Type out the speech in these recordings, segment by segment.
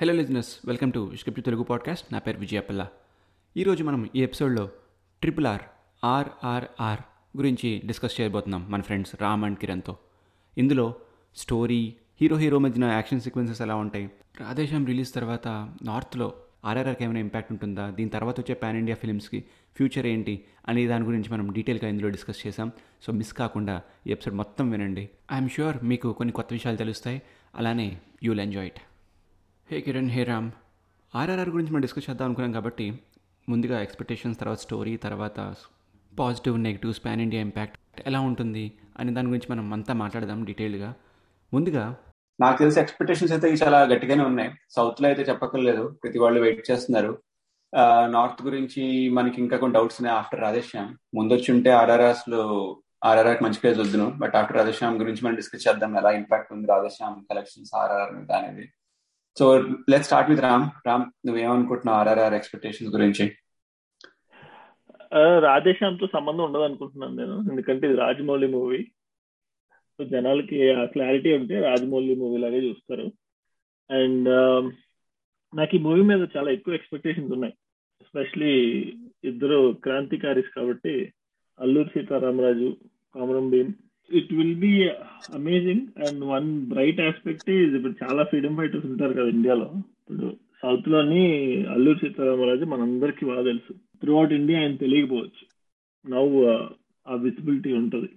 Hello listeners welcome to script Telugu podcast నా పేరు విజయపల్ల ఈరోజు మనం ఈ ఎపిసోడ్లో ట్రిపుల్ ఆర్ ఆర్ఆర్ఆర్ గురించి డిస్కస్ చేయబోతున్నాం మన ఫ్రెండ్స్ రామ్ అండ్ కిరణ్తో. ఇందులో స్టోరీ హీరో హీరో మధ్యన యాక్షన్ సీక్వెన్సెస్ ఎలా ఉంటాయి రాధేశ్యాం రిలీజ్ తర్వాత నార్త్లో ఆర్ఆర్ఆర్కి ఏమైనా ఇంపాక్ట్ ఉంటుందా దీని తర్వాత వచ్చే పాన్ ఇండియా ఫిల్మ్స్కి ఫ్యూచర్ ఏంటి అనే దాని గురించి మనం డీటెయిల్గా ఇందులో డిస్కస్ చేసాం సో మిస్ కాకుండా ఈ ఎపిసోడ్ మొత్తం వినండి. ఐఎమ్ షూర్ మీకు కొన్ని కొత్త విషయాలు తెలుస్తాయి. అలానే you'll enjoy it hey Kiran hey Ram. RRR గురించి మనం డిస్కస్ చేద్దాం అనుకున్నాం కాబట్టి ముందుగా ఎక్స్పెక్టేషన్స్ తర్వాత స్టోరీ తర్వాత positive negative span India impact ఎలా ఉంటుంది అనే దాని గురించి మనం అంతా మాట్లాడదాం డీటెయిల్గా ముందుగా నాకు తెలిసి ఎక్స్పెక్టేషన్స్ అయితే చాలా గట్టిగానే ఉన్నాయి. సౌత్లో అయితే చెప్పక్కర్లేదు. ప్రతి వాళ్ళు వెయిట్ చేస్తున్నారు. నార్త్ గురించి మనకి ఇంకా కొన్ని డౌట్స్ ఉన్నాయి ఆఫ్టర్ రాధేశ్యామ్ ముందొచ్చుంటే ఆర్ఆర్ఆర్స్లో ఆర్ఆర్ఆర్ మంచి ప్లేస్ వద్దును బట్ ఆఫ్టర్ రాధేశ్యామ్ గురించి మనం డిస్కస్ చేద్దాం. ఎలా ఇంపాక్ట్ ఉంది రాధేశ్యామ్ కలెక్షన్స్ ఆర్ఆర్ఆర్ మీద అనేది. So let start with Ram Ram నువ్వేమనుకుంటున్నావు ఆర్ఆర్ఆర్ ఎక్స్పెక్టేషన్స్ గురించి? రాధేశ్యామ్తో సంబంధం ఉండదు అనుకుంటున్నాను నేను. ఎందుకంటే ఇది రాజమౌళి మూవీ. సో జనాలకి ఆ క్లారిటీ ఉంటే రాజమౌళి మూవీ లాగే చూస్తారు. అండ్ నాకు ఈ మూవీ మీద చాలా ఎక్కువ ఎక్స్పెక్టేషన్స్ ఉన్నాయి. ఎస్పెషలీ ఇద్దరు క్రాంతికారీస్ కాబట్టి Alluri Sitaramaraju Komaram Bheem it will be amazing and one bright aspect ఇప్పుడు చాలా ఫ్రీడమ్ ఫైటర్స్ ఉంటారు కదా ఇండియాలో. ఇప్పుడు సౌత్లోని అల్లూరి సీతారామరాజు మనందరికి బాగా తెలుసు. త్రూ అవుట్ ఇండియా ఆయన తెలియకపోవచ్చు. నవ్వు uh, ఆ విజిబిలిటీ ఉంటుంది.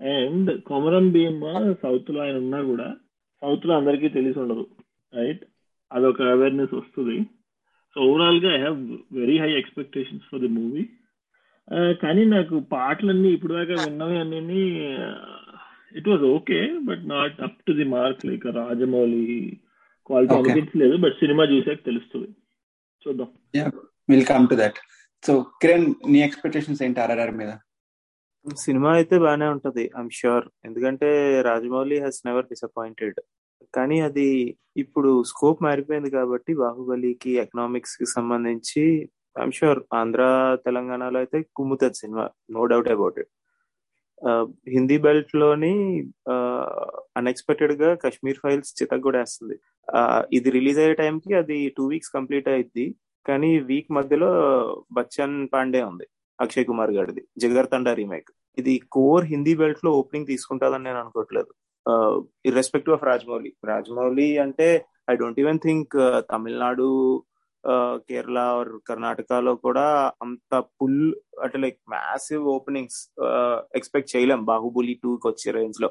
అండ్ కొమరం భీమా సౌత్లో ఆయన ఉన్నా కూడా సౌత్లో అందరికీ తెలిసి ఉండదు. రైట్ అదొక అవేర్నెస్ వస్తుంది. సో ఓవరాల్గా I have very high expectations for the movie కానీ నాకు పాటలన్నీ ఇప్పుడు దాకా విన్నవి అన్ని it was okay but not up to the mark like Rajamouli quality అనిపించలేదు బట్ సినిమా చూసాక తెలుస్తుంది. చూద్దాం. Will come to that so Kiran నీ ఎక్స్పెక్టేషన్స్ ఏంటి ఆర్ఆర్ఆర్ మీద? సినిమా అయితే బాగానే ఉంటది ఐఎమ్ ష్యూర్ ఎందుకంటే రాజమౌళి హెస్ నెవర్ డిసప్పాయింటెడ్ కానీ అది ఇప్పుడు స్కోప్ మారిపోయింది కాబట్టి బాహుబలికి ఎకనామిక్స్కి సంబంధించి ఐఎమ్ షూర్ ఆంధ్ర తెలంగాణలో అయితే కుమ్ముతుంది cinema no doubt about it Hindi బెల్ట్లోని అన్ఎక్స్పెక్టెడ్గా కశ్మీర్ ఫైల్స్ చితక్ కూడా వేస్తుంది. Uh, ఇది రిలీజ్ అయ్యే టైంకి అది టూ వీక్స్ కంప్లీట్ అయింది కానీ వీక్ మధ్యలో బచ్చన్ పాండే ఉంది అక్షయ్ కుమార్ గారిది జగర్ తండా రీమేక్ ఇది కోర్ హిందీ బెల్ట్లో ఓపెనింగ్ తీసుకుంటుందని నేను అనుకోవట్లేదు. ఇర్రెస్పెక్టివ్ ఆఫ్ రాజమౌళి రాజమౌళి అంటే I don't even think Tamil Nadu Kerala or కర్ణాటకలో కూడా అంత ఫుల్ అంటే లైక్ మ్యాసివ్ ఓపెనింగ్స్ ఎక్స్పెక్ట్ చేయలేం. బాహుబలి టూకి వచ్చే రేంజ్లో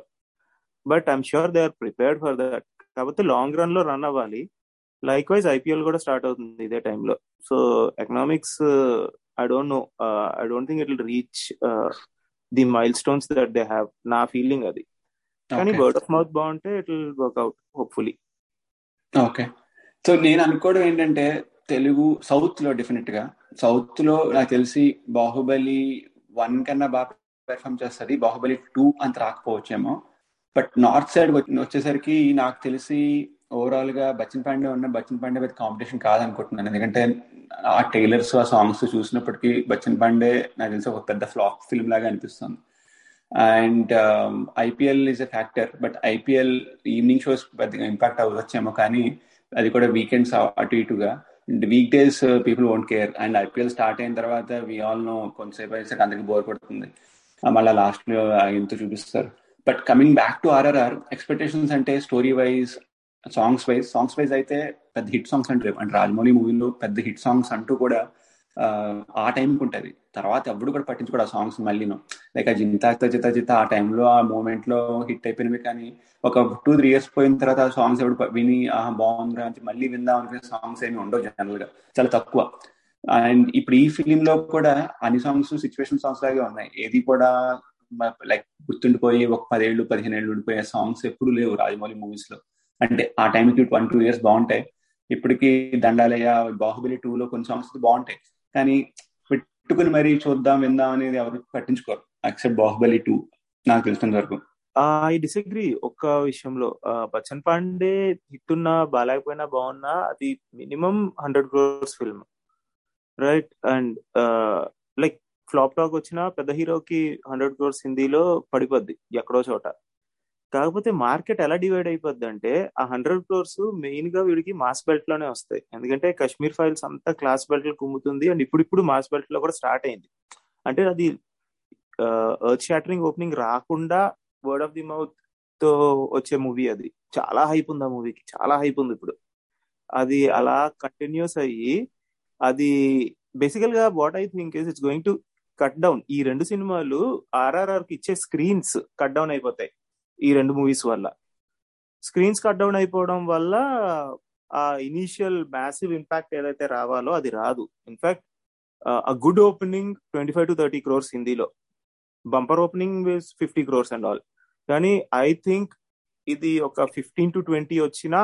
but I'm sure they are prepared for that. కాకపోతే లాంగ్ రన్లో రన్ అవ్వాలి. లైక్ వైజ్ ఐపీఎల్ కూడా స్టార్ట్ అవుతుంది ఇదే టైంలో. So economics I don't know I don't think it will reach the milestones that they have నా ఫీలింగ్ అది. కానీ వర్డ్ ఆఫ్ మౌత్ బాగుంటే it will work out hopefully. Okay. So నేను అనుకోవడం ఏంటంటే తెలుగు సౌత్లో డెఫినెట్గా సౌత్లో నాకు తెలిసి బాహుబలి వన్ కన్నా బాగా పెర్ఫామ్ చేస్తుంది. బాహుబలి టూ అంత రాకపోవచ్చేమో. బట్ నార్త్ సైడ్ వచ్చేసరికి నాకు తెలిసి ఓవరాల్గా బచ్చన్ పాండే ఉన్న బచ్చన్ పాండే పెద్ద కాంపిటీషన్ కాదనుకుంటున్నాను. ఎందుకంటే ఆ టైలర్స్ ఆ సాంగ్స్ చూసినప్పటికీ బచ్చన్ పాండే నాకు తెలిసి ఒక పెద్ద ఫ్లాప్ ఫిల్మ్ లాగా అనిపిస్తుంది. And IPL is a factor but IPL evening shows పెద్దగా ఇంపాక్ట్ అవ్వచ్చేమో కానీ అది కూడా వీకెండ్స్ అటు ఇటుగా. Week days people won't care and IPL start అయిన తర్వాత వి ఆల్ నో కొంతసేపు అయితే అందరికి బోర్ పడుతుంది మళ్ళీ లాస్ట్ ఎంత చూపిస్తారు. But coming back to RRR expectations అంటే story wise songs wise songs wise అయితే పెద్ద హిట్ సాంగ్స్ అంటే అంటే రాజమౌళి మూవీలో పెద్ద హిట్ సాంగ్స్ అంటూ కూడా ఆ టైంకి ఉంటుంది. తర్వాత ఎప్పుడు కూడా పట్టించుకోడు ఆ సాంగ్స్ మళ్ళీను. లైక్ ఆ జింతా జిత జిత ఆ టైంలో ఆ మూమెంట్లో హిట్ అయిపోయినవి కానీ ఒక టూ త్రీ ఇయర్స్ పోయిన తర్వాత ఆ సాంగ్స్ ఎప్పుడు విని ఆహా బాగుందిరా అని మళ్ళీ విందాం అనిపించే సాంగ్స్ ఏమి ఉండవు జనరల్గా. చాలా తక్కువ. అండ్ ఇప్పుడు ఈ ఫిలిం లో కూడా అన్ని సాంగ్స్ సిచ్యువేషన్ సాంగ్స్ లాగే ఉన్నాయి. ఏది కూడా లైక్ గుర్తుండిపోయి ఒక పదేళ్ళు పదిహేను ఏళ్ళు ఉండిపోయే సాంగ్స్ ఎప్పుడు లేవు రాజమౌళి మూవీస్లో. అంటే ఆ టైంకి వన్ టూ ఇయర్స్ బాగుంటాయి. ఇప్పటికి దండాలయ్య బాహుబలి టూ లో కొన్ని సాంగ్స్ బాగుంటాయి. కానీ పెట్టుకుని మరీ చూద్దాం విందాం అనేది ఎవరు పట్టించుకోరు. అక్సెప్ట్ బాహుబలి టూ నాకు తెలిసినంత వరకు. ఐ డిసగ్రీ ఒక్క విషయంలో. బచ్చన్ పాండే హిట్ ఉన్నా బాగాలేకపోయినా బాగున్నా అది minimum hundred crores film. Right and like flop talk వచ్చిన పెద్ద హీరోకి హండ్రెడ్ క్రోర్స్ హిందీలో పడిపోద్ది ఎక్కడో చోట. కాకపోతే మార్కెట్ ఎలా డివైడ్ అయిపోద్ది అంటే ఆ హండ్రెడ్ క్రోర్స్ మెయిన్గా వీడికి మాస్ బెల్ట్లోనే వస్తాయి. ఎందుకంటే కశ్మీర్ ఫైల్స్ అంతా క్లాస్ బెల్ట్లో కుమ్ముతుంది అండ్ ఇప్పుడు ఇప్పుడు మాస్ బెల్ట్లో కూడా స్టార్ట్ అయింది. అంటే అది ఎర్త్ షాటరింగ్ ఓపెనింగ్ రాకుండా వర్డ్ ఆఫ్ ది మౌత్తో వచ్చే మూవీ అది. చాలా హైప్ ఉంది ఆ మూవీకి చాలా హైప్ ఉంది ఇప్పుడు. అది అలా కంటిన్యూస్ అయ్యి అది బేసికల్గా what I think is it's going to cut down ఈ రెండు సినిమాలు ఆర్ఆర్ఆర్కి ఇచ్చే స్క్రీన్స్ కట్ డౌన్ అయిపోతాయి. ఈ రెండు మూవీస్ వల్ల. స్క్రీన్స్ కట్ డౌన్ అయిపోవడం వల్ల ఆ ఇనీషియల్ మ్యాసివ్ ఇంపాక్ట్ ఏదైతే రావాలో అది రాదు. ఇన్ఫాక్ట్ ఆ good opening twenty five to thirty crores హిందీలో. Bumper opening fifty crores and all కానీ ఐ థింక్ ఇది ఒక ఫిఫ్టీన్ టు ట్వంటీ వచ్చినా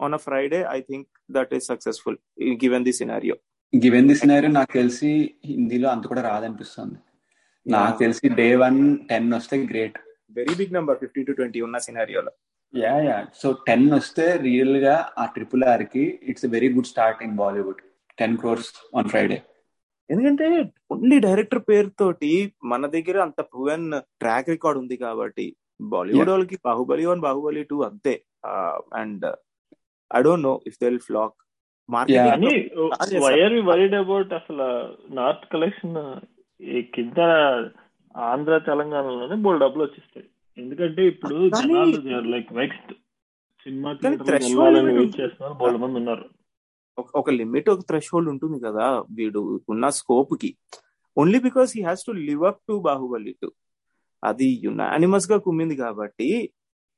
on a Friday I think that is successful given the scenario given the scenario నాకు తెలిసి హిందీలో అంత కూడా రాదనిపిస్తుంది. నాకు తెలిసి డే వన్ టెన్ వస్తే great very big number fifty to twenty ఉన్న సినారియోలో యా యా సో టెన్ వస్తే రియల్గా ఆ triple Arki it's very good start in Bollywood ten crores on Friday ఎందుకంటే ఓన్లీ డైరెక్టర్ పేరుతోటి మన దగ్గర అంత ప్రూవెన్ ట్రాక్ రికార్డ్ ఉంది కాబట్టి బాలీవుడ్ వాళ్ళకి బాహుబలి వన్ బాహుబలి టూ అంతే. And I don't know if they flock why are worried about అసలు నార్త్ కలెక్షన్ కింద ఆంధ్ర తెలంగాణలోనే బోల్ డబ్బులు వచ్చేస్తాయి. ఎందుకంటే ఇప్పుడు జనాలు లైక్ నెక్స్ట్ సినిమా వెయిట్ చేస్తున్నారు బోల్డ్ మంది ఉన్నారు. ఒక లిమిట్ ఒక థ్రెష్ హోల్డ్ ఉంటుంది కదా వీడు ఉన్న స్కోప్కి. Only because he has to live up to Baahubali two అది యునానిమస్గా కుమ్మింది కాబట్టి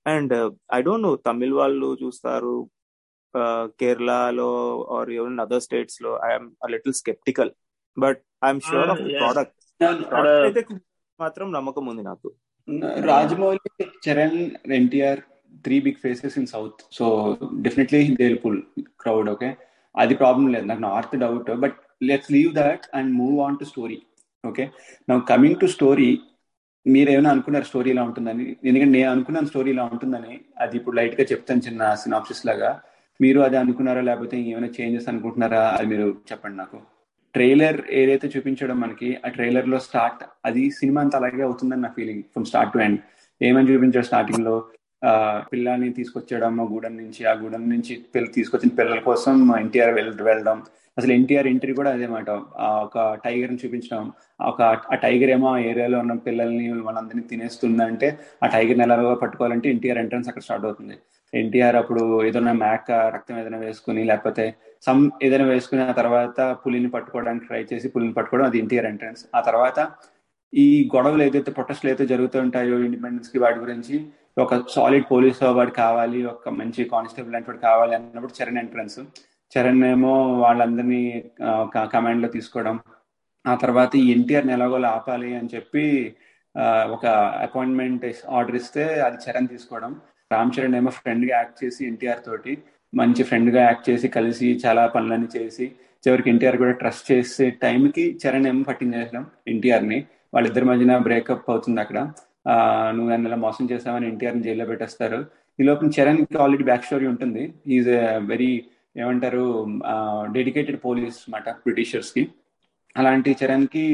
and I don't know Tamil వాళ్ళు చూస్తారు కేరళలో ఆర్ ఈవెన్ అదర్ స్టేట్స్లో I'm little skeptical but I'm sure of product అయితే మాత్రం నమ్మకం ఉంది నాకు. Rajamouli Charan NTR three big faces in south so definitely they pull crowd okay అది ప్రాబ్లం లేదు. నాకు north doubt but let's leave that and move on to story okay నా coming to story మీరు ఏమైనా అనుకున్నారు స్టోరీ ఇలా ఉంటుందని? ఎందుకంటే నేను అనుకున్నాను స్టోరీ ఇలా ఉంటుందని. అది ఇప్పుడు లైట్గా చెప్తాను చిన్న సినాప్సిస్ లాగా. మీరు అది అనుకున్నారా? లేకపోతే ఏమైనా చేంజెస్ అనుకుంటున్నారా? అది మీరు చెప్పండి నాకు. ట్రైలర్ ఏదైతే చూపించడం మనకి ఆ ట్రైలర్లో స్టార్ట్ అది సినిమా అంతా అలాగే అవుతుందని నా feeling from start to end ఏమని చూపించారు స్టార్టింగ్లో? ఆ పిల్లాన్ని తీసుకొచ్చడం ఆ గూడెం నుంచి ఆ గూడెం నుంచి పిల్ల తీసుకొచ్చిన పిల్లల కోసం ఎన్టీఆర్ వెళ్ళడం. అసలు ఎన్టీఆర్ ఎంట్రీ కూడా అదే మాట. ఒక టైగర్ని చూపించడం. ఒక ఆ టైగర్ ఏమో ఆ ఏరియాలో ఉన్న పిల్లల్ని వాళ్ళందరినీ తినేస్తుందంటే ఆ టైగర్ ఎలాగో పట్టుకోవాలంటే ఎన్టీఆర్ ఎంట్రన్స్ అక్కడ స్టార్ట్ అవుతుంది. ఎన్టీఆర్ అప్పుడు ఏదైనా మేక రక్తం ఏదైనా వేసుకుని లేకపోతే సమ్ ఏదైనా వేసుకుని ఆ తర్వాత పులిని పట్టుకోవడానికి ట్రై చేసి పులిని పట్టుకోవడం అది ఎన్టీఆర్ ఎంట్రన్స్. ఆ తర్వాత ఈ గొడవలు ఏదైతే ప్రొటెస్ట్లు అయితే జరుగుతుంటాయో ఇండిపెండెన్స్కి వాటి గురించి ఒక సాలిడ్ పోలీస్ వాడు కావాలి ఒక మంచి కానిస్టేబుల్ అంటే కావాలి అన్నప్పుడు చరణ్ ఎంట్రన్స్. చరణ్ ఏమో వాళ్ళందరినీ కమాండ్లో తీసుకోవడం ఆ తర్వాత ఈ ఎన్టీఆర్ ఎలాగోలా ఆపాలి అని చెప్పి ఒక అపాయింట్మెంట్ ఆర్డర్ ఇస్తే అది చరణ్ తీసుకోవడం. రామ్ చరణ్ ఏమో ఫ్రెండ్గా యాక్ట్ చేసి ఎన్టీఆర్ తోటి మంచి ఫ్రెండ్గా యాక్ట్ చేసి కలిసి చాలా పనులన్నీ చేసి చివరికి ఎన్టీఆర్ కూడా ట్రస్ట్ చేసే టైంకి చరణ్ ఏమో పట్టించేసాం ఎన్టీఆర్ని వాళ్ళిద్దరి మధ్యన బ్రేకప్ అవుతుంది అక్కడ. నువ్వు నన్ను ఇలా మోసం చేసావని ఎన్టీఆర్ జైల్లో పెట్టేస్తారు. ఈ లోపల చరణ్కి ఆల్రెడీ బ్యాక్ స్టోరీ ఉంటుంది ఈజ్ వెరీ ఏమంటారు డెడికేటెడ్ పోలీస్ మాట బ్రిటిషర్స్కి. అలాంటి చరణ్కి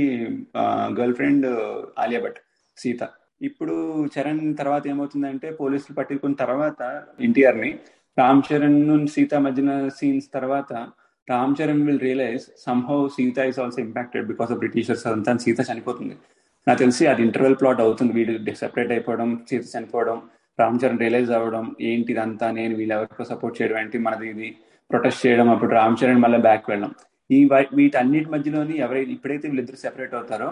గర్ల్ ఫ్రెండ్ ఆలియా భట్ సీత. ఇప్పుడు చరణ్ తర్వాత ఏమవుతుందంటే పోలీసులు పట్టుకున్న తర్వాత ఎన్టీఆర్ని రామ్ చరణ్ సీత మధ్యన సీన్స్ తర్వాత Ram Charan will realise somehow Sita is also impacted because of Britishers అంతా సీత చనిపోతుంది. నాకు తెలిసి అది ఇంటర్వెల్ ప్లాట్ అవుతుంది. వీడు సెపరేట్ అయిపోవడం సీత చనిపోవడం రామ్ చరణ్ రియలైజ్ అవ్వడం ఏంటి ఇదంతా నేను వీళ్ళెవరికో సపోర్ట్ చేయడం ఏంటి మనది ఇది ప్రొటెస్ట్ చేయడం అప్పుడు రామ్ చరణ్ మళ్ళీ బ్యాక్ వెళ్ళడం. ఈ వీటన్నిటి మధ్యలోని ఎవరైతే ఇప్పుడైతే వీళ్ళిద్దరు సెపరేట్ అవుతారో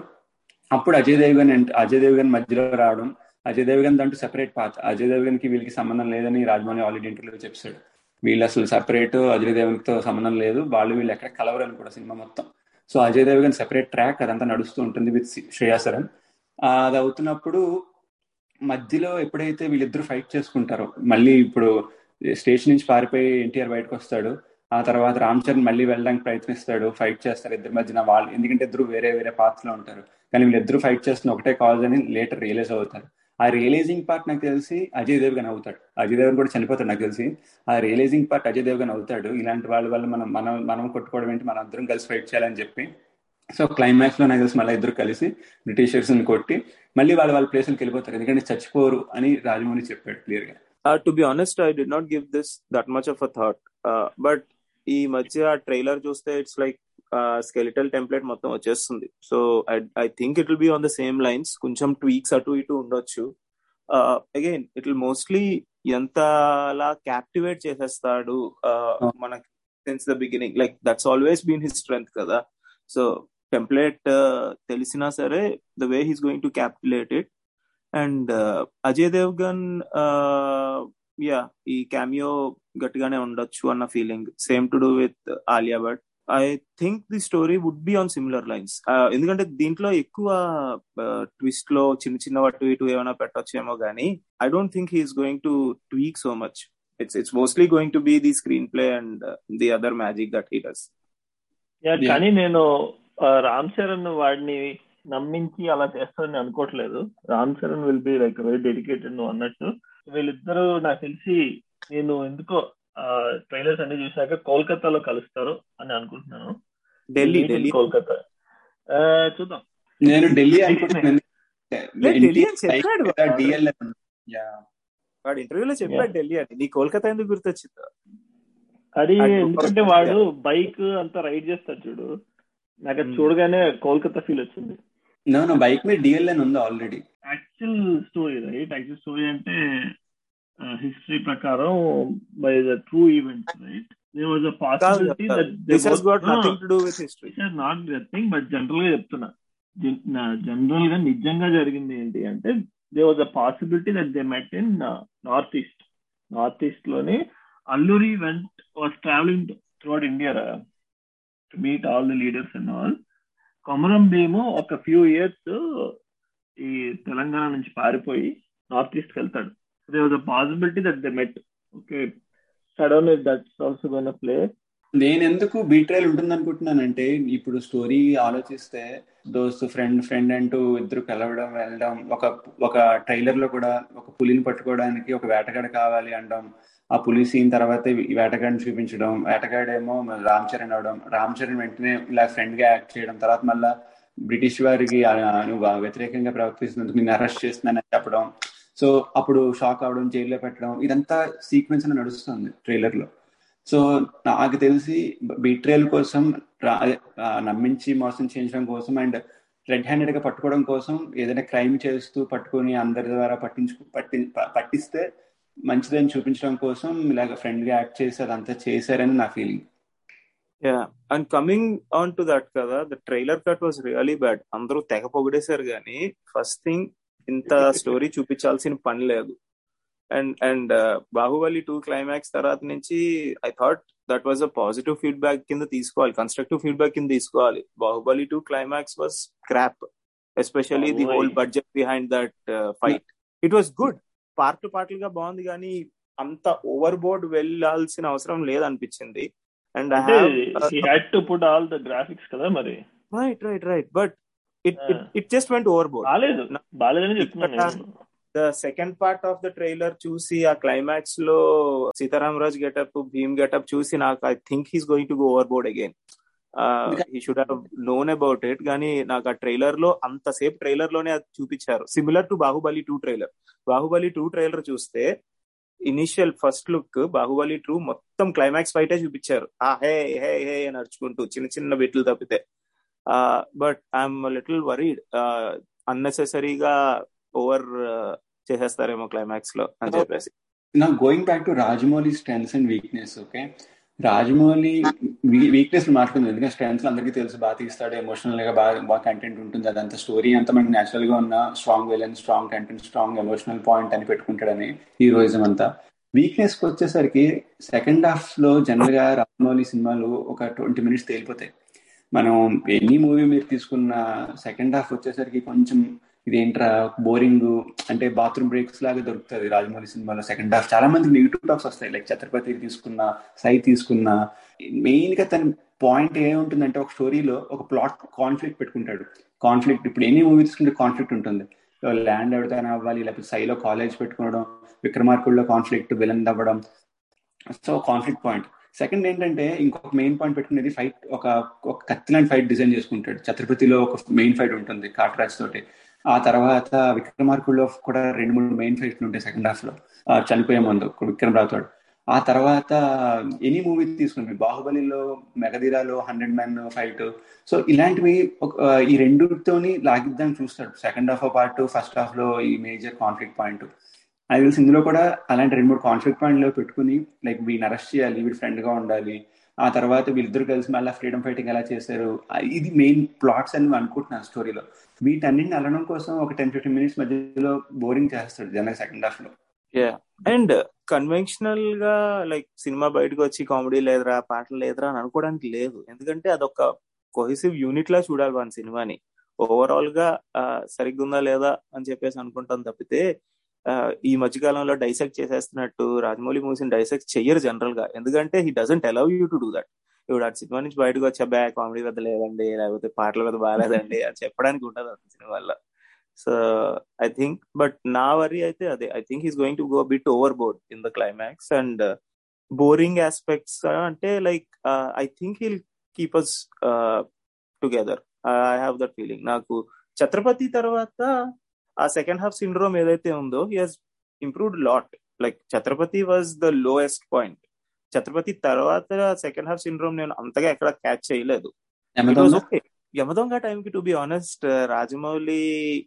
అప్పుడు అజయ్ దేవ్గన్ అజయ్ దేవ్గన్ మధ్యలో రావడం అజయ్ దేవ్గన్ దాంట్లో సెపరేట్ పాత్ అజయ్ దేవ్గన్కి వీళ్ళకి సంబంధం లేదని రాజమౌళి ఆల్రెడీ ఇంటర్వ్యూలో చెప్పాడు. వీళ్ళు అసలు సెపరేట్ అజయ్ దేవ్గన్తో సంబంధం లేదు. వాళ్ళు వీళ్ళు ఎక్కడ కలవరని కూడా సినిమా మొత్తం. So Ajay Devgan separate track అదంతా నడుస్తూ ఉంటుంది విత్ శ్రేయా సరణ్ అది అవుతున్నప్పుడు మధ్యలో ఎప్పుడైతే వీళ్ళిద్దరు ఫైట్ చేసుకుంటారో మళ్ళీ ఇప్పుడు స్టేషన్ నుంచి పారిపోయి ఎన్టీఆర్ బయటకు వస్తాడు. ఆ తర్వాత రామ్ చరణ్ మళ్ళీ వెళ్ళడానికి ప్రయత్నిస్తాడు ఫైట్ చేస్తారు ఇద్దరి మధ్యన వాళ్ళు. ఎందుకంటే ఇద్దరు వేరే వేరే పాత్రలో లో ఉంటారు. కానీ వీళ్ళిద్దరూ ఫైట్ చేస్తున్న ఒకటే కాజ్ అని లేటర్ రియలైజ్ అవుతారు. ఆ రియలైజింగ్ పార్ట్ నాకు తెలిసి అజయ్ దేవ్గన్ అవుతాడు. అజయ్ దేవ్గన్ కూడా చనిపోతాడు నాకు తెలిసి. ఆ రియలైజింగ్ పార్ట్ అజయ్ దేవ్గన్ అవుతాడు. ఇలాంటి వాళ్ళ వల్ల మనం మనం మనం కొట్టుకోవడం ఏంటి? మనం అందరం కలిసి ఫైట్ చేయాలని చెప్పి. సో క్లైమాక్స్లో నాకు తెలిసి మళ్ళీ ఇద్దరు కలిసి బ్రిటిషర్స్ని కొట్టి మళ్ళీ వాళ్ళ వాళ్ళ ప్లేసులకు వెళ్ళిపోతారు. ఎందుకంటే చచ్చిపోరు అని రాజమౌళి చెప్పాడు క్లియర్గా. To be honest I did not give this that much of a thought but ఈ మధ్య ట్రైలర్ చూస్తే ఇట్స్ లైక్ స్కెలిటల్ టెంప్లెట్ మొత్తం వచ్చేస్తుంది. So I think it will be on the same lines కొంచెం ట్వీక్స్ అటు ఇటు ఉండొచ్చు. అగైన్ ఇట్ విల్ మోస్ట్లీ ఎంతలా క్యాప్టివేట్ చేసేస్తాడు మనకి since the beginning like that's always been his strength కదా. సో టెంప్లెట్ తెలిసినా సరే the way he's going to captivate it and Ajay Devgan yeah ఈ క్యామియో గట్టిగానే ఉండొచ్చు అన్న feeling same to do with Alia Bhatt I think the story would be on similar lines ఎందుకంటే దీంట్లో ఎక్కువ ట్విస్ట్లో చిన్న చిన్న వాటి ఇటు ఏమైనా పెట్టొచ్చేమో కానీ I don't think he's going to tweak so much it's it's mostly going to be the screen play and the other magic that he does కానీ నేను రామ్ చరణ్ వాడిని నమ్మించి అలా చేస్తానని అనుకోవట్లేదు. Ram Charan will be like very dedicated నువ్వు అన్నట్టు. వీళ్ళిద్దరూ నాకు తెలిసి నేను ఎందుకో ట్రైలర్స్ అన్ని చూసాక కోల్కతాలో కలుస్తారు అని అనుకుంటున్నాను. ఢిల్లీ ఢిల్లీ. కోల్కతా. చూద్దాం. నేను ఢిల్లీ వాడు. ఇంటర్వ్యూలో చెప్పాడు ఢిల్లీ అని. నీ కోల్కతా ఎందుకు గుర్తొచ్చిందా? అది ఎందుకంటే వాడు బైక్ అంతా రైడ్ చేస్తాడు చూడు. నాకు అది చూడగానే కోల్కతా ఫీల్ వచ్చింది. నో బైక్ మీద డిఎల్ఎన్ ఉంది already actual story right actual story అంటే హిస్టరీ ప్రకారం by the true event right there was a possibility that this has got nothing to do with history it's not but జనరల్గా చెప్తున్నా. జనరల్గా నిజంగా జరిగింది ఏంటి అంటే they was a possibility that they met in north east north ఈస్ట్లోని Alluri went was travelling throughout India to meet all the leaders and all Komaram Bheemu ఒక few years ఈ తెలంగాణ నుంచి పారిపోయి నార్త్ ఈస్ట్ వెళ్తాడు. They was a possibility that they met okay sudden that's also gone play నేను ఎందుకు బీట్రైల్ ఉంటుంది అనుకుంటున్నానంటే ఇప్పుడు story ఆలోచిస్తే దోస్త్ ఫ్రెండ్ ఫ్రెండ్ అంటూ ఇద్దరు కలవడం వెళ్ళడం ఒక ఒక ట్రైలర్లో కూడా ఒక పులిని పట్టుకోవడానికి ఒక వేటగాడు కావాలి అనడం ఆ పులి సీన్ తర్వాత వేటగాడిని చూపించడం వేటగాడేమో రామ్ చరణ్ అవడం రామ్ చరణ్ వెంటనే ఇలా ఫ్రెండ్గా యాక్ట్ చేయడం తర్వాత మళ్ళా బ్రిటిష్ వారికి నువ్వు వ్యతిరేకంగా ప్రవర్తిస్తున్నందుకు నేను అరెస్ట్ చేస్తున్నానని చెప్పడం సో అప్పుడు షాక్ అవడం జైల్లో పెట్టడం ఇదంతా సీక్వెన్స్ అని నడుస్తుంది ట్రైలర్లో. సో నాకు తెలిసి బీట్రేల్ కోసం నమ్మించి మోసం చేయించడం కోసం అండ్ రెడ్ హ్యాండెడ్గా పట్టుకోవడం కోసం ఏదైనా క్రైమ్ చేస్తూ పట్టుకొని అందరి ద్వారా పట్టించు పట్టి పట్టిస్తే మంచిదని చూపించడం కోసం ఇలాగ ఫ్రెండ్గా యాక్ట్ చేసి అదంతా చేశారని నా feeling yeah and coming on to that కదా the trailer cut was really bad అందరూ తెగ పొగిడేశారు కానీ ఫస్ట్ థింగ్ ఇంత స్టోరీ చూపించాల్సిన పని లేదు. And and Baahubali two climax తర్వాత నుంచి I thought that was a positive feedback కింద తీసుకోవాలి. కన్స్ట్రక్టివ్ ఫీడ్బ్యాక్ కింద తీసుకోవాలి. Baahubali two climax was crap especially the whole budget behind that fight. It was good. Part పార్ట్లుగా బాగుంది కానీ అంత ఓవర్ బోర్డ్ వెళ్ళాల్సిన అవసరం లేదనిపించింది. And had to put all the graphics కదా మరి? Right right right but it it just went over board చెప్తున్నాను the second part of the trailer చూసి ఆ క్లైమాక్స్లో సీతారామరాజ్ గెటప్ భీమ్ గెటప్ చూసి నాకు I think he's going to go over board again he should have known about it కానీ నాకు ఆ ట్రైలర్లో అంతసేపు ట్రైలర్లోనే అది చూపించారు. Similar to Baahubali two trailer Baahubali two trailer చూస్తే initial first look Baahubali two మొత్తం క్లైమాక్స్ ఫైటే చూపించారు. ఆ హే హే హే అని నడుచుకుంటూ చిన్న చిన్న బిట్లు తప్పితే. బట్ ఐఎమ్ లిటిల్ వరీడ్ అన్నెసెసరీగా ఓవర్ చేసేస్తారేమో క్లైమాక్స్లో అని చెప్పేసి. నా going back to Rajamouli strengths and weakness okay Rajamouli weakness మాట్లాడుతుంది ఎందుకంటే స్ట్రెంగ్స్ అందరికీ తెలుసు. బాగా తీస్తాడు ఎమోషనల్గా బాగా బాగా కంటెంట్ ఉంటుంది. అదంతా స్టోరీ అంతా మనకి నేచురల్గా ఉన్న strong villain strong content strong emotional point అని పెట్టుకుంటాడని హీరోయిజం అంతా. వీక్నెస్కి వచ్చేసరికి సెకండ్ హాఫ్లో జనరల్గా రాజమౌళి సినిమాలు ఒక ట్వంటీ మినిట్స్ తేలిపోతాయి. మనం ఎన్ని మూవీ మీరు తీసుకున్న సెకండ్ హాఫ్ వచ్చేసరికి కొంచెం ఇదేంట్రా బోరింగ్ అంటే బాత్రూమ్ బ్రేక్స్ లాగా దొరుకుతుంది రాజమౌళి సినిమాలో సెకండ్ హాఫ్. చాలా మంది నెగిటివ్ టాక్స్ వస్తాయి. లైక్ ఛత్రపతి తీసుకున్న సై తీసుకున్న. మెయిన్గా తన పాయింట్ ఏముంటుందంటే ఒక స్టోరీలో ఒక ప్లాట్ కాన్ఫ్లిక్ట్ పెట్టుకుంటాడు. కాన్ఫ్లిక్ట్ ఇప్పుడు ఎన్ని మూవీ తీసుకుంటే కాన్ఫ్లిక్ట్ ఉంటుంది. ల్యాండ్ ఎవరితోనే అవ్వాలి లేకపోతే సైలో కాలేజ్ పెట్టుకోవడం విక్రమార్కుల్లో కాన్ఫ్లిక్ట్ విలన్ అవ్వడం. So conflict point. సెకండ్ ఏంటంటే ఇంకొక మెయిన్ పాయింట్ పెట్టుకునేది ఫైట్ ఒక ఒక కత్తి లాంటి ఫైట్ డిజైన్ చేసుకుంటాడు. ఛత్రపతిలో ఒక మెయిన్ ఫైట్ ఉంటుంది కాట్రాజ్ తోటి. ఆ తర్వాత విక్రమార్కుల్లో కూడా రెండు మూడు మెయిన్ ఫైట్లు ఉంటాయి సెకండ్ హాఫ్లో. చనిపోయే ముందు విక్రమ్ రాథోడ్. ఆ తర్వాత ఎనీ మూవీ తీసుకుంది బాహుబలిలో మెగధీరాలో హండ్రెడ్ మ్యాన్ ఫైట్ సో ఇలాంటివి ఒక- ఈ రెండుతోని లాగిద్దాం చూస్తాడు. సెకండ్ హాఫ్ పార్ట్ ఫస్ట్ హాఫ్లో ఈ మేజర్ కాన్ఫ్లిక్ట్ పాయింట్ అది తెలిసి ఇందులో కూడా అలాంటి రెండు మూడు కాన్ఫ్లిక్ట్ పాయింట్లు పెట్టుకుని లైక్ వీడిని అరెస్ట్ చేయాలి వీడి ఫ్రెండ్గా ఉండాలి ఆ తర్వాత వీళ్ళిద్దరు కలిసి మళ్ళీ ఫ్రీడమ్ ఫైటింగ్ ఎలా చేశారు ఇది మెయిన్ ప్లాట్స్ అని అనుకుంటున్నాను స్టోరీలో. వీటన్నిటిని అలడం కోసం ఒక టెన్ ఫిఫ్టీన్ మినిట్స్ మధ్యలో బోరింగ్ చేస్తాడు జనరల్ సెకండ్ హాఫ్లో అండ్ కన్వెన్షనల్గా లైక్ సినిమా బయటకు వచ్చి కామెడీ లేదురా పాటలు లేదురా అని అనుకోవడానికి లేదు. ఎందుకంటే అదొక కొహెసివ్ యూనిట్ లా చూడాలి మన సినిమాని. ఓవరాల్గా సరిగ్గా ఉందా లేదా అని చెప్పేసి అనుకుంటాం తప్పితే ఈ మధ్యకాలంలో డైసెక్ట్ చేసేస్తున్నట్టు రాజమౌళి మూవీస్ని డైసెక్ట్ చెయ్యరు జనరల్గా. ఎందుకంటే he doesn't allow you to do that ఇప్పుడు ఆ సినిమా నుంచి బయటకు వచ్చా బ్యా కామెడీ పెద్ద లేదండి లేకపోతే పాటల పెద్ద బాగాలేదండి అని చెప్పడానికి ఉండదు అసలు సినిమాల్లో. సో ఐ థింక్ బట్ నా వరి అయితే అదే. I think is going to go bit over board in the climax and boring aspects అంటే like I think he'll keep us together I have that feeling నాకు ఛత్రపతి తర్వాత ఆ సెకండ్ హాఫ్ సిండ్రోమ్ ఏదైతే ఉందో he has improved lot like Chatrapathi was the lowest point Chatrapathi తర్వాత second half syndrome నేను అంతగా ఎక్కడ క్యాచ్ చేయలేదు. యమదొంగ? టైంకి టు బి ఆనెస్ట్ రాజమౌళి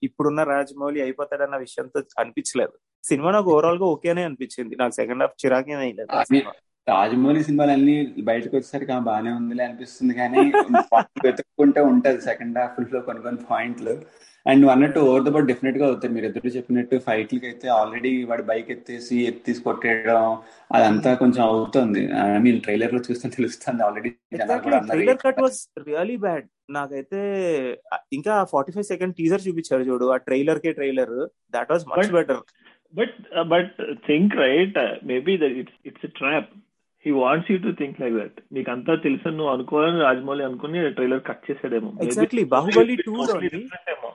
ఇప్పుడున్న రాజమౌళి అయిపోతాడన్న విషయంతో అనిపించలేదు. సినిమా నాకు ఓవరాల్గా ఓకేనే అనిపించింది. నాకు సెకండ్ హాఫ్ చిరాకే అయ్యలేదు సినిమా. రాజమౌళి సినిమాలు అన్ని బయటకు వచ్చేసరికి ఆ బాగానే ఉందిలే అనిపిస్తుంది కానీ వెతుక్కుంటే ఉంటది సెకండ్ హాఫ్లో కొన్ని కొన్ని పాయింట్లు. అండ్ నువ్వు అన్నట్టు ఓవర్ ద బోర్డ్ డెఫినెట్గా అవుతాయి. మీరు ఎదురు చెప్పినట్టు ఫైట్లకి అయితే ఆల్రెడీ వాడి బైక్ ఎత్తేసి ఎత్తేసి కొట్టేయడం అదంతా కొంచెం అవుతుంది. ఐ మీన్ ట్రైలర్లో చూస్తే తెలుస్తుంది. Already trailer cut was really bad నాకైతే ఇంకా ఫార్టీ ఫైవ్ సెకండ్ టీజర్ చూపించారు చూడు. ఆ trailer K trailer that was much But- better but but think right maybe that it's it's trap he wants you to think like that నీకు అంతా తెలుసు నువ్వు అనుకోవాలని రాజమౌళి అనుకుని ట్రైలర్ కట్ చేసాడేమో Exactly. బాహుబలి it's 2 totally లోని- different ఏమో.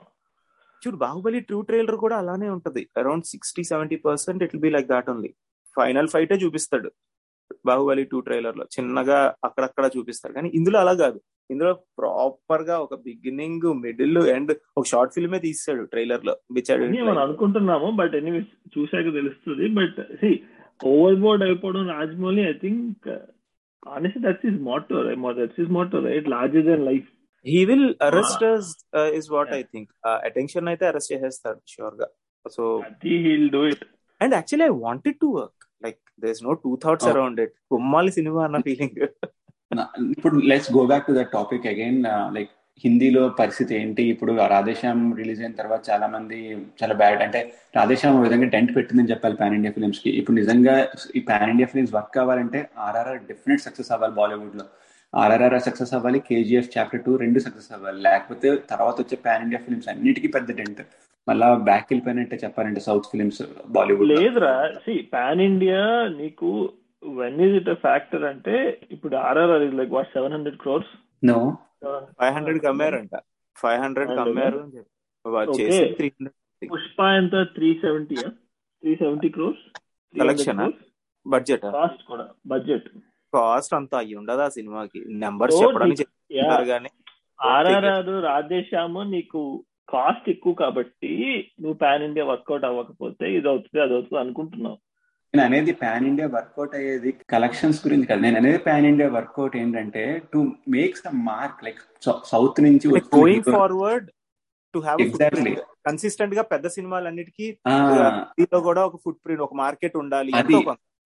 చూడు బాహుబలి టూ ట్రైలర్ కూడా అలానే ఉంటది. Around sixty seventy percent it be like that only final ఫైటే చూపిస్తాడు బాహుబలి టూ ట్రైలర్లో చిన్నగా అక్కడక్కడ చూపిస్తాడు. కానీ ఇందులో అలా కాదు. ఇందులో ప్రాపర్గా ఒక బిగినింగ్ మిడిల్ అండ్ ఒక షార్ట్ ఫిల్మే తీస్తాడు ట్రైలర్లో మనం అనుకుంటున్నాము బట్ ఎనీవేస్ చూశాక తెలుస్తుంది. బట్ సి ఓవర్ బోర్డ్ అయిపోవడం Rajamouli I think honest that's his motto that's his motto right larger than life he will arrest is what I think attention అయితే అరెస్ట్ చేసేస్తాడు షూర్గా. సో అది he'll do it and actually I wanted to work like there no two thoughts Oh. Around it కుమ్మాలి సినిమా అన్న feeling నా- ఇప్పుడు let's go back to that topic again like హిందీలో పరిస్థితి ఏంటి? ఇప్పుడు రాధేశ్యామ్ రిలీజ్ అయిన తర్వాత చాలా మంది చాలా బ్యాడ్ అంటే రాధేశ్యామ్ ఒక విధంగా టెంట్ పెట్టిందని చెప్పాలి పాన్ ఇండియా ఫిల్మ్స్కి. ఇప్పుడు నిజంగా ఈ పాన్ ఇండియా ఫిల్మ్స్ వర్క్ కావాలంటే ఆర్ఆర్ఆర్ డెఫినెట్ సక్సెస్ అవ్వాలి బాలీవుడ్లో ఆర్ఆర్ఆర్ సక్సెస్ అవ్వాలి కేజీఎఫ్ చాప్టర్ టూ రెండు సక్సెస్ అవ్వాలి. లేకపోతే తర్వాత వచ్చే పాన్ ఇండియా ఫిల్మ్స్ అన్నిటికీ పెద్ద డెంట్ మళ్ళా బ్యాక్ వెళ్ళిపోయినట్టే చెప్పాలంటే సౌత్ ఫిల్మ్స్ బాలీవుడ్ లేదురా. సి పాన్ ఇండియా నీకు వెన్ ఈజ్ ఇట్ ఫ్యాక్టర్ అంటే ఇప్పుడు RRR is like what seven hundred crores no five hundred కమ్మారంట. Five hundred hundred Pushpa ఎంత? Three seventy three seventy crores ఆ? బడ్జెట్ కాస్ట్ కూడా. Budget cost అంత అయ్యి ఉండదు ఆ సినిమాకి? నెంబర్స్ చెప్పడానికి చెప్తున్నారు కానీ. ఆర్ఆర్ఆర్ రాధేశ్యామ్ నీకు కాస్ట్ ఎక్కువ కాబట్టి నువ్వు పాన్ ఇండియా వర్కౌట్ అవ్వకపోతే ఇది అవుతుంది అది అవుతుంది అనుకుంటున్నావు. నేను అనేది పాన్ ఇండియా వర్కౌట్ అయ్యేది కలెక్షన్స్ గురించి కాదు. నేను అనేది పాన్ ఇండియా వర్కౌట్ ఏంటంటే to make some mark like south నుంచి going forward to have Exactly. కన్సిస్టెంట్గా పెద్ద సినిమాలన్నిటికీ కూడా ఒక ఫుట్ ప్రింట్ ఒక మార్కెట్ ఉండాలి.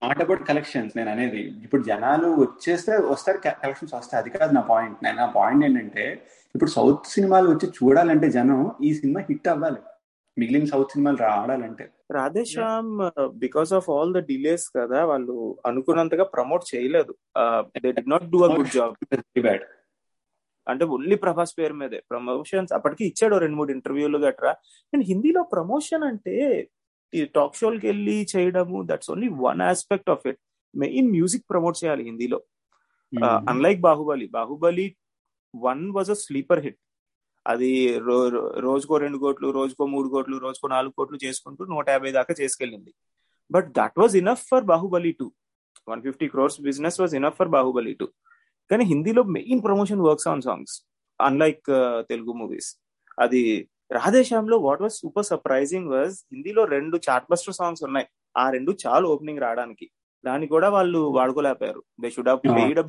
నాట్ అబౌట్ కలెక్షన్స్ నేను అనేది ఇప్పుడు జనాలు వచ్చేస్తే వస్తారు కలెక్షన్స్ వస్తాయి. అది కాదు నా పాయింట్ నేను నా పాయింట్ ఏంటంటే ఇప్పుడు సౌత్ సినిమాలు వచ్చి చూడాలంటే జనం ఈ సినిమా హిట్ అవ్వాలి. మిగిలిన సౌత్ సినిమాలు రావాలంటే. Radhe Shyam because of all the delays కదా వాళ్ళు అనుకున్నంతగా ప్రమోట్ చేయలేదు. They did not do a good job అంటే ఓన్లీ ప్రభాస్ పేరు మీదే. ప్రమోషన్స్ అప్పటికి ఇచ్చాడు రెండు మూడు ఇంటర్వ్యూలు గట్రా. అండ్ హిందీలో ప్రమోషన్ అంటే టాక్ షోలకి వెళ్ళి చేయడము that's only one aspect of it main music promote చేయాలి హిందీలో. Unlike Baahubali. Baahubali one was a sleeper hit అది రో రోజుకో రెండు కోట్లు రోజుకో మూడు కోట్లు రోజుకో నాలుగు కోట్లు చేసుకుంటూ నూట యాభై దాకా చేసుకెళ్ళింది. But that was enough for Baahubali two one fifty crores business was enough for Baahubali two కానీ హిందీలో main promotion works on songs unlike Telugu movies అది రాధేశ్యామ్లో what was super surprising was హిందీలో రెండు చార్ట్ బస్టర్ సాంగ్స్ ఉన్నాయి. ఆ రెండు చాలు opening రావడానికి. దాన్ని కూడా వాళ్ళు వాడుకోలేకపోయారు. They should have played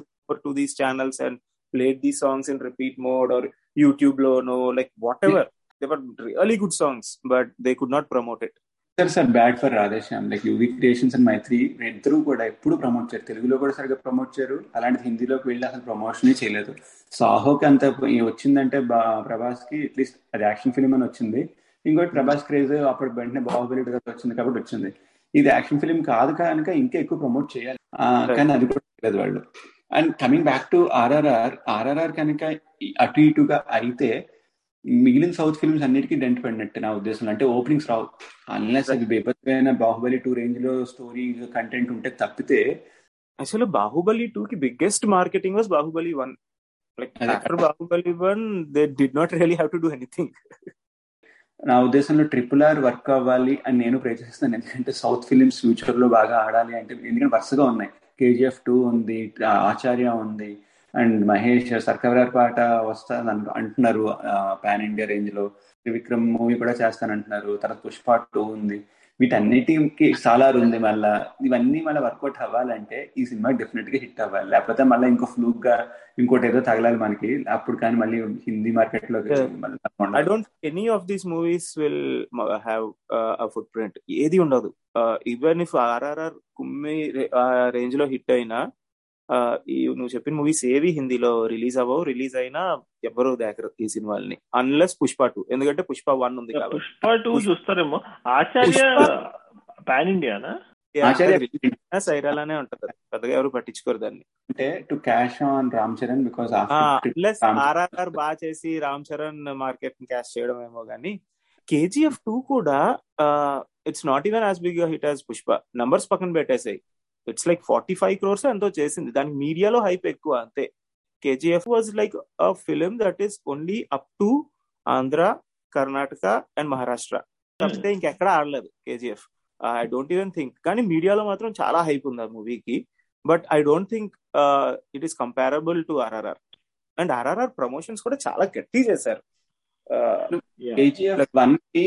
to these channels and played these songs in repeat mode or YouTube లోనో like whatever they were really good songs but they could not promote it sir sir bad for Radhe Shyam like UV Creations and Mythri ఇద్దరు కూడా ఎప్పుడు promote చేయరు. తెలుగులో కూడా సరిగ్గా promote చేయరు. అలాంటి హిందీలోకి వెళ్ళి అసలు ప్రమోషన్ చేయలేదు. సాహోకి అంత వచ్చిందంటే ప్రభాస్కి అట్లీస్ట్ అది యాక్షన్ ఫిల్మ్ అని వచ్చింది. ఇంకోటి ప్రభాస్ క్రేజ్ అప్పుడు వెంటనే బాహుబలి వచ్చింది కాబట్టి వచ్చింది. ఇది యాక్షన్ ఫిల్మ్ కాదు కనుక ఇంకా ఎక్కువ ప్రమోట్ చేయాలి. కానీ అది కూడా చేయలేదు వాళ్ళు. And coming back to RRR RRR కనుక అటు ఇటుగా అయితే మిగిలిన సౌత్ ఫిల్మ్స్ అన్నిటికీ డెంట్ పడినట్టు నా ఉద్దేశంలో. అంటే ఓపెనింగ్స్ రావు. అన్లెస్ అది బేబత్మైన బాహుబలి టూ రేంజ్లో స్టోరీ కంటెంట్ ఉంటే తప్పితే అసలు బాహుబలి టూ కి biggest marketing was Baahubali one like after Baahubali one they did not really have to do anything నా ఉద్దేశంలో ట్రిపుల్ ఆర్ వర్క్ అవ్వాలి అని నేను ప్రయత్నిస్తాను ఎందుకంటే సౌత్ ఫిలిమ్స్ ఫ్యూచర్లో బాగా ఆడాలి అంటే ఎందుకంటే వరుసగా ఉన్నాయి. కేజీఎఫ్ టూ ఉంది ఆచార్య ఉంది అండ్ మహేష్ సర్కవరార్ పాట వస్తాను అంటున్నారు పాన్ ఇండియా రేంజ్లో త్రివిక్రమ్ మూవీ కూడా చేస్తానంటున్నారు తర్వాత పుష్ప టూ ఉంది. వీటన్నిటికి సాలార్ ఉంది మళ్ళా. ఇవన్నీ మళ్ళీ వర్కౌట్ అవ్వాలంటే ఈ సినిమా డెఫినెట్గా హిట్ అవ్వాలి. లేకపోతే మళ్ళీ ఇంకో ఫ్లూక్గా ఇంకోటి ఏదో తగలాలి మనకి. అప్పుడు కానీ మళ్ళీ హిందీ మార్కెట్లో I don't any of these movies will have footprint ఏది ఉండదు. ఈవెన్ ఇఫ్ ఆర్ఆర్ఆర్ కుమ్మి రేంజ్లో హిట్ అయినా నువ్వు చెప్పిన మూవీస్ ఏవి హిందీలో రిలీజ్ అవ్వవు రిలీజ్ అయినా ఎవరు దేకరు ఈ సినిమాల్ని అన్లెస్ పుష్ప టూ ఎందుకంటే పుష్ప వన్ ఉంది పుష్ప టూ చూస్తారేమో. ఆచార్య పాన్ ఇండియానా సైరాలానే ఉంటది పెద్దగా ఎవరు పట్టించుకోరు దాన్ని. అంటే to cash on Ram Charan because plus RRR బాగా చేసి రామ్ చరణ్ మార్కెట్ని క్యాష్ చేయడం ఏమో గానీ కేజీఎఫ్ టూ కూడా it's not even as big hit as Pushpa. Numbers పక్కన పెట్టేసాయి. It's like forty five crores ఎంతో చేసింది. దానికి మీడియాలో హైప్ ఎక్కువ అంతే. KGF was like a film that is only up to Andhra Karnataka and Maharashtra తప్పితే ఇంకెక్కడ ఆడలేదు KGF I don't even think కానీ మీడియాలో మాత్రం చాలా హైప్ ఉంది ఆ మూవీకి but I don't think it is comparable to RRR and RRR promotions కూడా చాలా గట్టి చేశారు. కేజీఎఫ్ వన్కి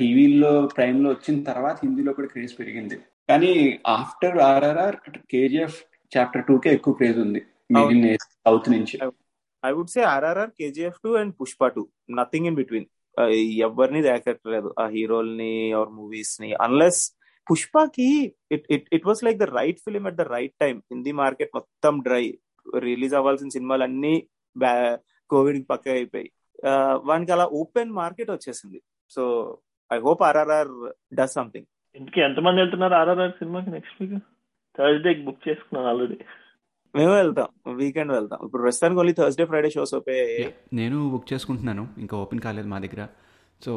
టీవీలో ప్రైమ్లో వచ్చిన తర్వాత హిందీలో కూడా క్రేజ్ పెరిగింది. కానీ after RRR KGF chapter two కే ఎక్కువ క్రేజ్ ఉంది. మిగిలిన సౌత్ నుంచి. I would say RRR KGF two and Pushpa two. Nothing in between ఎవరిని దేకట్లేదు ఆ హీరోల్ని ఆర్ మూవీస్ని unless పుష్పకి it it it was like the right film at the right time Hindi market మొత్తం డ్రై రిలీజ్ అవ్వాల్సిన సినిమాలు అన్ని కోవిడ్ పక్క అయిపోయి వానికి అలా ఓపెన్ మార్కెట్ వచ్చేసింది. So I hope RRR does something ఇంటికి ఎంతమంది వెళ్తున్నారు ఆర్ఆర్ఆర్ సినిమాకి నెక్స్ట్ వీక్ థర్స్డే బుక్ చేసుకున్నాను ఆల్రెడీ మేము వెళ్తాం వీకెండ్ వెళ్తాం. ఇప్పుడు ప్రస్తుతానికి only Thursday Friday shows open నేను బుక్ చేసుకుంటున్నాను. ఇంకా ఓపెన్ కాలేదు మా దగ్గర. సో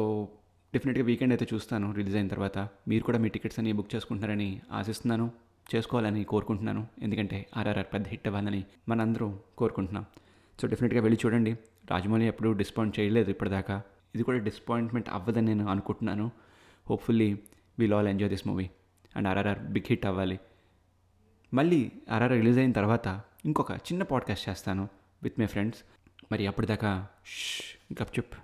డెఫినెట్గా వీకెండ్ అయితే చూస్తాను రిలీజ్ అయిన తర్వాత. మీరు కూడా మీ టికెట్స్ అన్ని బుక్ చేసుకుంటున్నారని ఆశిస్తున్నాను. చేసుకోవాలని కోరుకుంటున్నాను. ఎందుకంటే ఆర్ఆర్ఆర్ పెద్ద హిట్ అవ్వాలని మనందరం కోరుకుంటున్నాం. సో డెఫినెట్గా వెళ్ళి చూడండి. రాజమౌళి ఎప్పుడు డిస్పాయింట్ చేయలేదు ఇప్పటిదాకా. ఇది కూడా డిసప్పాయింట్మెంట్ అవ్వదని నేను అనుకుంటున్నాను. Hopefully we'll all enjoy this movie and RRR big hit అవ్వాలి. మళ్ళీ ఆర్ఆర్ రిలీజ్ అయిన తర్వాత ఇంకొక చిన్న పాడ్కాస్ట్ చేస్తాను విత్ మై ఫ్రెండ్స్ మరి అప్పటిదాకా గప్చుప్.